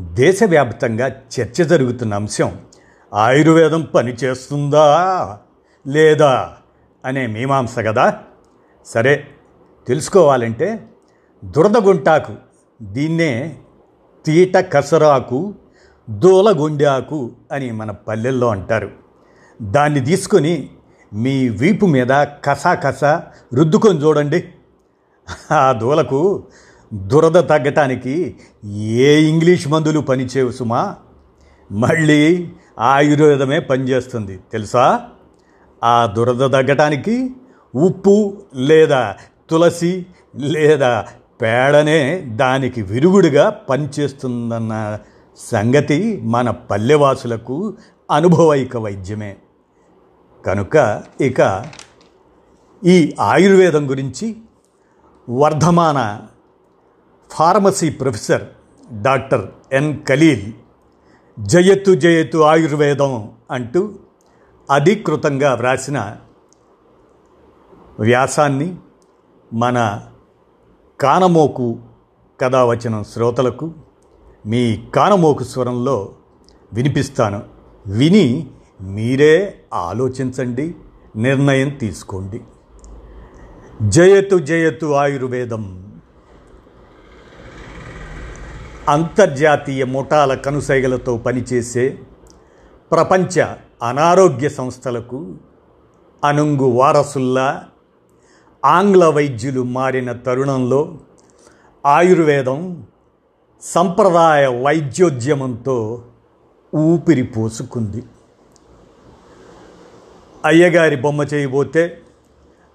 దేశవ్యాప్తంగా చర్చ జరుగుతున్న అంశం ఆయుర్వేదం పనిచేస్తుందా లేదా అనే మీమాంస కదా? సరే తెలుసుకోవాలంటే దురదగుంటాకు దీన్నే తీట కసరాకు దూలగొండాకు అని మన పల్లెల్లో అంటారు. దాన్ని తీసుకొని మీ వీపు మీద కసా కస రుద్దుకొని చూడండి. ఆ దూలకు దురద తగ్గటానికి ఏ ఇంగ్లీష్ మందులు పనిచేవు సుమా. మళ్ళీ ఆయుర్వేదమే పనిచేస్తుంది తెలుసా? ఆ దురద తగ్గటానికి ఉప్పు లేదా తులసి లేదా పేడనే దానికి విరుగుడుగా పనిచేస్తుందన్న సంగతి మన పల్లెవాసులకు అనుభవైక వైద్యమే. కనుక ఇక ఈ ఆయుర్వేదం గురించి వర్ధమాన pharmacy professor doctor N Khalil జయతు జయతు ఆయుర్వేదం అంటూ అధికృతంగా వ్రాసిన వ్యాసాన్ని మన కానమోకు కథావచనం శ్రోతలకు మీ కానమోకు స్వరంలో వినిపిస్తాను. విని మీరే ఆలోచించండి నిర్ణయం తీసుకోండి. జయతు జయతు ఆయుర్వేదం. అంతర్జాతీయ ముఠాల కనుసైగలతో పనిచేసే ప్రపంచ అనారోగ్య సంస్థలకు అనుంగు వారసుల్లా ఆంగ్ల వైద్యులు మారిన తరుణంలో ఆయుర్వేదం సంప్రదాయ వైద్యోద్యమంతో ఊపిరి పోసుకుంది. అయ్యగారి బొమ్మ చేయబోతే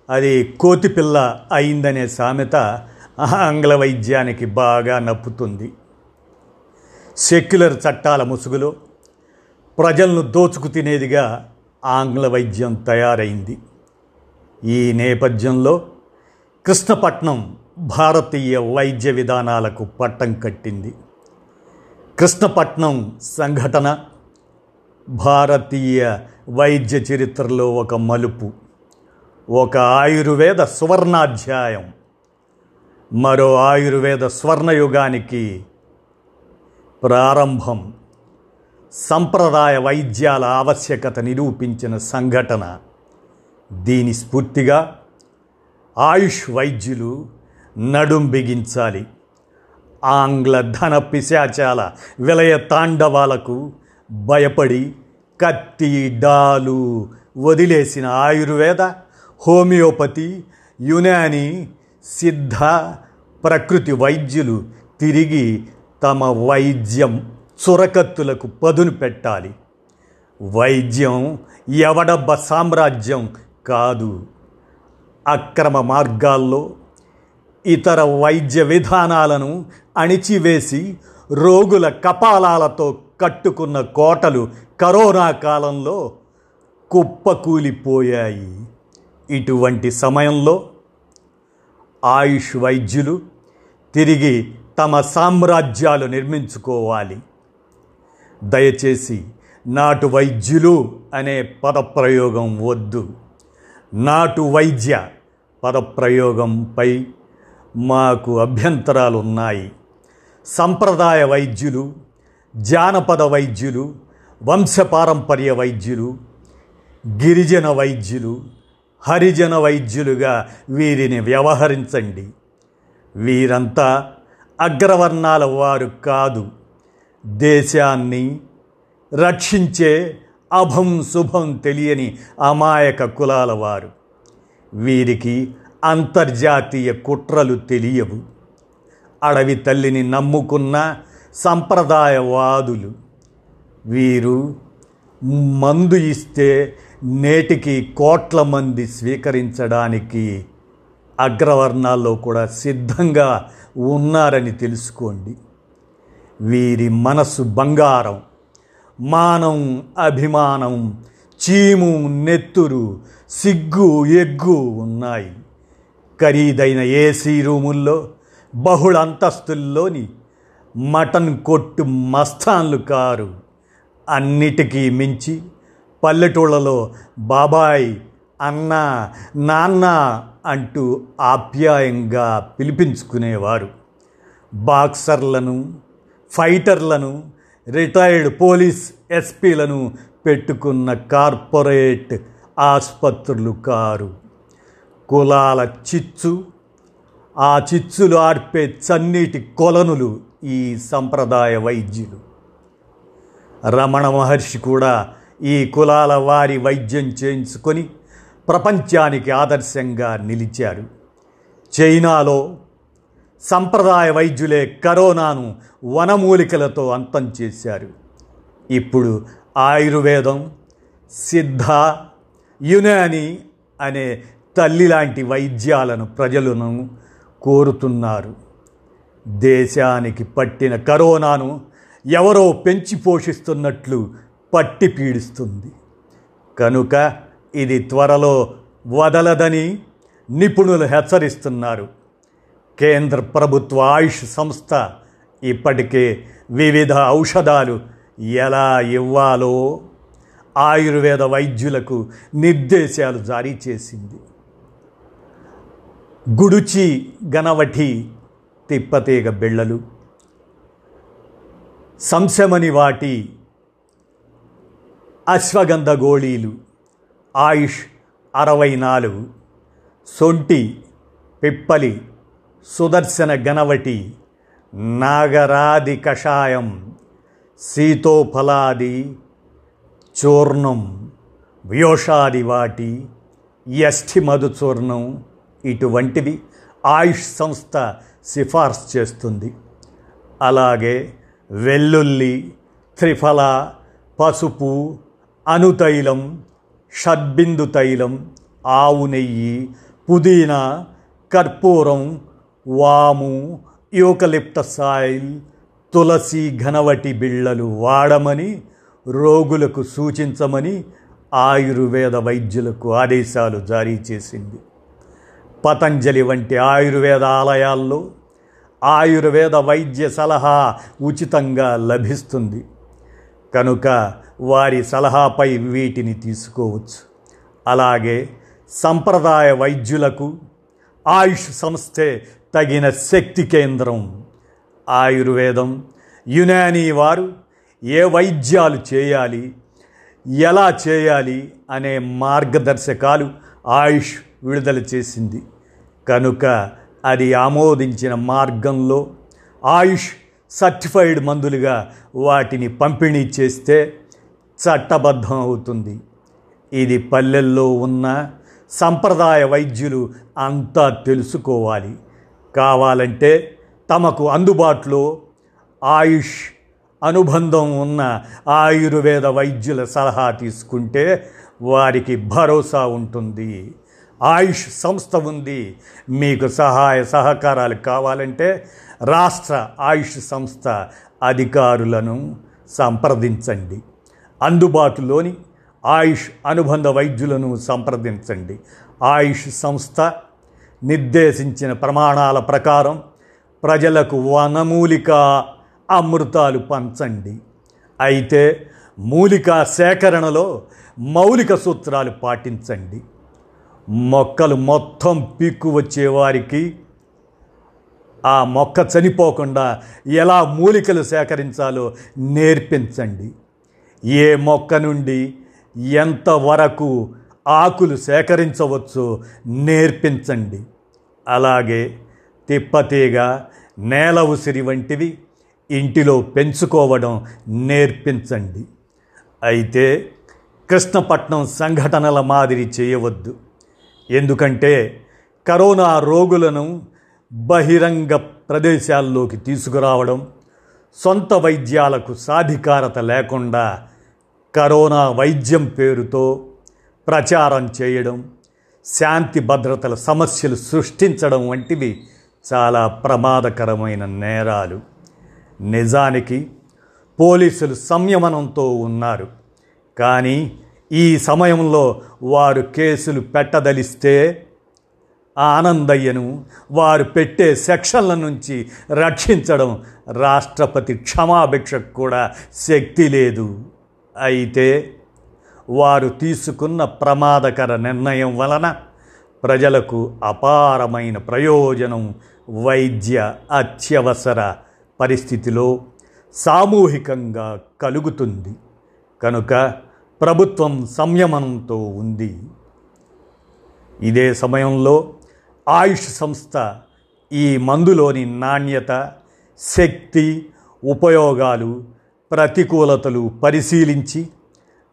అది కోతిపిల్ల అయిందనే సామెత ఆంగ్ల వైద్యానికి బాగా నప్పుతుంది. సెక్యులర్ చట్టాల ముసుగులో ప్రజలను దోచుకు తినేదిగా ఆంగ్ల వైద్యం తయారైంది. ఈ నేపథ్యంలో కృష్ణపట్నం భారతీయ వైద్య విధానాలకు పట్టం కట్టింది. కృష్ణపట్నం సంఘటన భారతీయ వైద్య చరిత్రలో ఒక మలుపు ఒక ఆయుర్వేద సువర్ణాధ్యాయం మరో ఆయుర్వేద స్వర్ణయుగానికి ప్రారంభం. సంప్రదాయ వైద్యాల ఆవశ్యకత నిరూపించిన సంఘటన. దీని స్ఫూర్తిగా ఆయుష్ వైద్యులు నడుం బిగించాలి. ఆంగ్ల ధన పిశాచాల విలయ తాండవాలకు భయపడి కత్తి డాలు వదిలేసిన ఆయుర్వేద హోమియోపతి యునాని సిద్ధ ప్రకృతి వైద్యులు తిరిగి తమ వైద్యం చురకత్తులకు పదును పెట్టాలి. వైద్యం ఎవడబ్బ సామ్రాజ్యం కాదు. అక్రమ మార్గాల్లో ఇతర వైద్య విధానాలను అణిచివేసి రోగుల కపాలాలతో కట్టుకున్న కోటలు కరోనా కాలంలో కుప్పకూలిపోయాయి. ఇటువంటి సమయంలో ఆయుష్ వైద్యులు తిరిగి తమ సామ్రాజ్యాలు నిర్మించుకోవాలి. దయచేసి నాటు వైద్యులు అనే పదప్రయోగం వద్దు. నాటు వైద్య పదప్రయోగంపై మాకు అభ్యంతరాలు ఉన్నాయి సంప్రదాయ వైద్యులు జానపద వైద్యులు వంశపారంపర్య వైద్యులు గిరిజన వైద్యులు హరిజన వైద్యులుగా వీరిని వ్యవహరించండి. వీరంతా అగ్రవర్ణాల వారు కాదు. దేశాన్ని రక్షించే అభం శుభం తెలియని అమాయక కులాల వారు. వీరికి అంతర్జాతీయ కుట్రలు తెలియవు. అడవి తల్లిని నమ్ముకున్న సంప్రదాయవాదులు. వీరు మందు ఇస్తే నేటికి కోట్ల మంది స్వీకరించడానికి అగ్రవర్ణాల్లో కూడా సిద్ధంగా ఉన్నారని తెలుసుకోండి. వీరి మనసు బంగారం మానం అభిమానం చీము నెత్తురు సిగ్గు ఎగ్గు ఉన్నాయి. ఖరీదైన ఏసీ రూముల్లో బహుళ అంతస్తుల్లోని మటన్ కొట్టు మస్తాన్లు కారు అన్నిటికీ మించి పల్లెటూళ్ళలో బాబాయ్ అన్న నాన్న అంటూ ఆప్యాయంగా పిలిపించుకునేవారు. బాక్సర్లను ఫైటర్లను రిటైర్డ్ పోలీస్ ఎస్పీలను పెట్టుకున్న కార్పొరేట్ ఆసుపత్రులు కారు. కులాల చిచ్చు ఆ చిచ్చులు ఆర్పే చన్నీటి కొలనులు ఈ సంప్రదాయ వైద్యులు. రమణ మహర్షి కూడా ఈ కులాల వారి వైద్యం చేయించుకొని ప్రపంచానికి ఆదర్శంగా నిలిచారు చైనాలో సంప్రదాయ వైద్యులే కరోనాను వనమూలికలతో అంతం చేశారు. ఇప్పుడు ఆయుర్వేదం సిద్ధ యునాని అనే తల్లి లాంటి వైద్యాలను ప్రజలను కోరుతున్నారు. దేశానికి పట్టిన కరోనాను ఎవరో పెంచి పోషిస్తున్నట్లు పట్టి పీడిస్తుంది. కనుక ఇది త్వరలో వదలదని నిపుణులు హెచ్చరిస్తున్నారు. కేంద్ర ప్రభుత్వ ఆయుష్ సంస్థ ఇప్పటికే వివిధ ఔషధాలు ఎలా ఇవ్వాలో ఆయుర్వేద వైద్యులకు నిర్దేశాలు జారీ చేసింది. గుడుచి గణవటి తిప్పతీగ బిళ్ళలు. సంశమని వాటి అశ్వగంధ గోళీలు. ఆయుష్ అరవై నాలుగు సొంటి పిప్పలి సుదర్శన గణవటి నాగరాది కషాయం సీతోఫలాది చూర్ణం వ్యోషాది వాటి యష్ఠి మధు చూర్ణం ఇటువంటివి ఆయుష్ సంస్థ సిఫార్సు చేస్తుంది. అలాగే వెల్లుల్లి త్రిఫల పసుపు అనుతైలం షడ్బిందు తైలం ఆవు నెయ్యి పుదీనా కర్పూరం వాము యూకలిప్టస్ ఆయిల్ తులసి ఘనవటి బిళ్ళలు వాడమని రోగులకు సూచించమని ఆయుర్వేద వైద్యులకు ఆదేశాలు జారీ చేసింది. పతంజలి వంటి ఆయుర్వేద ఆలయాల్లో ఆయుర్వేద వైద్య సలహా ఉచితంగా లభిస్తుంది. కనుక వారి సలహాపై వీటిని తీసుకోవచ్చు. అలాగే సంప్రదాయ వైద్యులకు ఆయుష్ సంస్థే తగిన శక్తి కేంద్రం. ఆయుర్వేదం యునానీ వారు ఏ వైద్యాలు చేయాలి ఎలా చేయాలి అనే మార్గదర్శకాలు ఆయుష్ విడుదల చేసింది. కనుక అది ఆమోదించిన మార్గంలో ఆయుష్ సర్టిఫైడ్ మందులుగా వాటిని పంపిణీ చేస్తే చట్టబద్ధం అవుతుంది ఇది పల్లెల్లో ఉన్న సంప్రదాయ వైద్యులు అంతా తెలుసుకోవాలి. కావాలంటే తమకు అందుబాటులో ఆయుష్ అనుబంధం ఉన్న ఆయుర్వేద వైద్యుల సలహా తీసుకుంటే వారికి భరోసా ఉంటుంది. ఆయుష్ సంస్థ ఉంది. మీకు సహాయ సహకారాలు కావాలంటే రాష్ట్ర ఆయుష్ సంస్థ అధికారులను సంప్రదించండి. అందుబాటులోని ఆయుష్ అనుబంధ వైద్యులను సంప్రదించండి. ఆయుష్ సంస్థ నిర్దేశించిన ప్రమాణాల ప్రకారం ప్రజలకు వనమూలిక అమృతాలు పంచండి. అయితే మూలికా సేకరణలో మౌలిక సూత్రాలు పాటించండి. మొక్కలు మొత్తం పీక్కు వచ్చేవారికి ఆ మొక్క చనిపోకుండా ఎలా మూలికలు సేకరించాలో నేర్పించండి. ఏ మొక్క నుండి ఎంతవరకు ఆకులు సేకరించవచ్చో నేర్పించండి. అలాగే తిప్పతీగ నేల ఉసిరి వంటివి ఇంటిలో పెంచుకోవడం నేర్పించండి. అయితే కృష్ణపట్నం సంఘటనల మాదిరి చేయవద్దు. ఎందుకంటే కరోనా రోగులను బహిరంగ ప్రదేశాల్లోకి తీసుకురావడం సొంత వైద్యాలకు సాధికారత లేకుండా కరోనా వైద్యం పేరుతో ప్రచారం చేయడం శాంతి భద్రతల సమస్యలు సృష్టించడం వంటివి చాలా ప్రమాదకరమైన నేరాలు. నిజానికి పోలీసులు సంయమనంతో ఉన్నారు. కానీ ఈ సమయంలో వారు కేసులు పెట్టదలిస్తే ఆనందయ్యను వారు పెట్టే సెక్షన్ల నుంచి రక్షించడం రాష్ట్రపతి క్షమాభిక్షకు కూడా శక్తి లేదు. అయితే వారు తీసుకున్న ప్రమాదకర నిర్ణయం వలన ప్రజలకు అపారమైన ప్రయోజనం వైద్య అత్యవసర పరిస్థితిలో సామూహికంగా కలుగుతుంది. కనుక ప్రభుత్వం సంయమనంతో ఉంది. ఇదే సమయంలో ఆయుష్ సంస్థ ఈ మందులోని నాణ్యత శక్తి ఉపయోగాలు ప్రతికూలతలు పరిశీలించి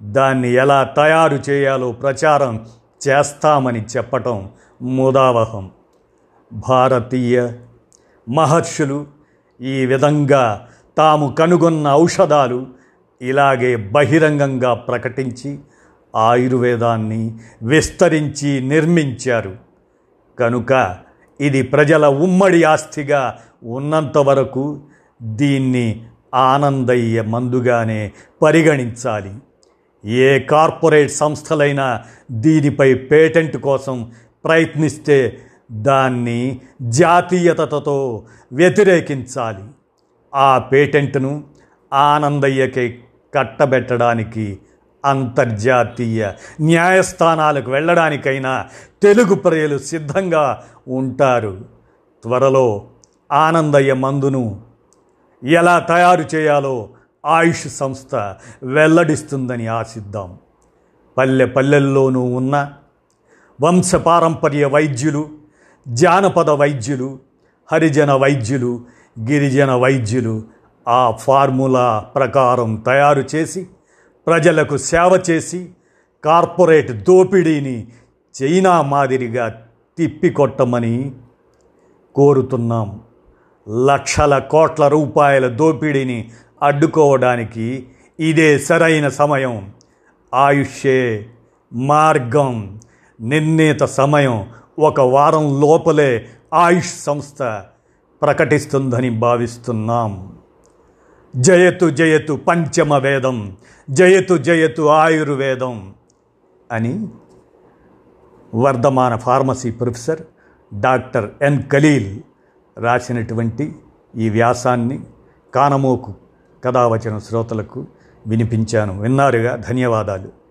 దాన్ని ఎలా తయారు చేయాలో ప్రచారం చేస్తామని చెప్పటం ముదావహం. భారతీయ మహర్షులు ఈ విధంగా తాము కనుగొన్న ఔషధాలు ఇలాగే బహిరంగంగా ప్రకటించి ఆయుర్వేదాన్ని విస్తరించి నిర్మించారు. కనుక ఇది ప్రజల ఉమ్మడి ఆస్తిగా ఉన్నంత వరకు దీన్ని ఆనందయ్య మందుగానే పరిగణించాలి. ఏ కార్పొరేట్ సంస్థలైనా దీనిపై పేటెంట్ కోసం ప్రయత్నిస్తే దాన్ని జాతీయతతో వ్యతిరేకించాలి. ఆ పేటెంట్ను ఆనందయ్యకి కట్టబెట్టడానికి అంతర్జాతీయ న్యాయస్థానాలకు వెళ్ళడానికైనా తెలుగు ప్రజలు సిద్ధంగా ఉంటారు. త్వరలో ఆనందయ్య మందును ఎలా తయారు చేయాలో ఆయుష్ సంస్థ వెల్లడిస్తుందని ఆశిద్దాం. పల్లె పల్లెల్లోనూ ఉన్న వంశపారంపర్య వైద్యులు జానపద వైద్యులు హరిజన వైద్యులు గిరిజన వైద్యులు ఆ ఫార్ములా ప్రకారం తయారు చేసి ప్రజలకు సేవ చేసి కార్పొరేట్ దోపిడీని చైనా మాదిరిగా తిప్పికొట్టమని కోరుతున్నాం. లక్షల కోట్ల రూపాయల దోపిడీని అడ్డుకోవడానికి ఇదే సరైన సమయం. ఆయుష్యే మార్గం. నిర్ణీత సమయం ఒక వారం లోపలే ఆయుష్ సంస్థ ప్రకటిస్తుందని భావిస్తున్నాం. జయతు జయతు పంచమ వేదం జయతు జయతు ఆయుర్వేదం అని వర్ధమాన pharmacy professor doctor N Khalil రాసినటువంటి ఈ వ్యాసాన్ని కానమోకు కథావచన శ్రోతలకు వినిపించాను. విన్నారుగా? ధన్యవాదాలు.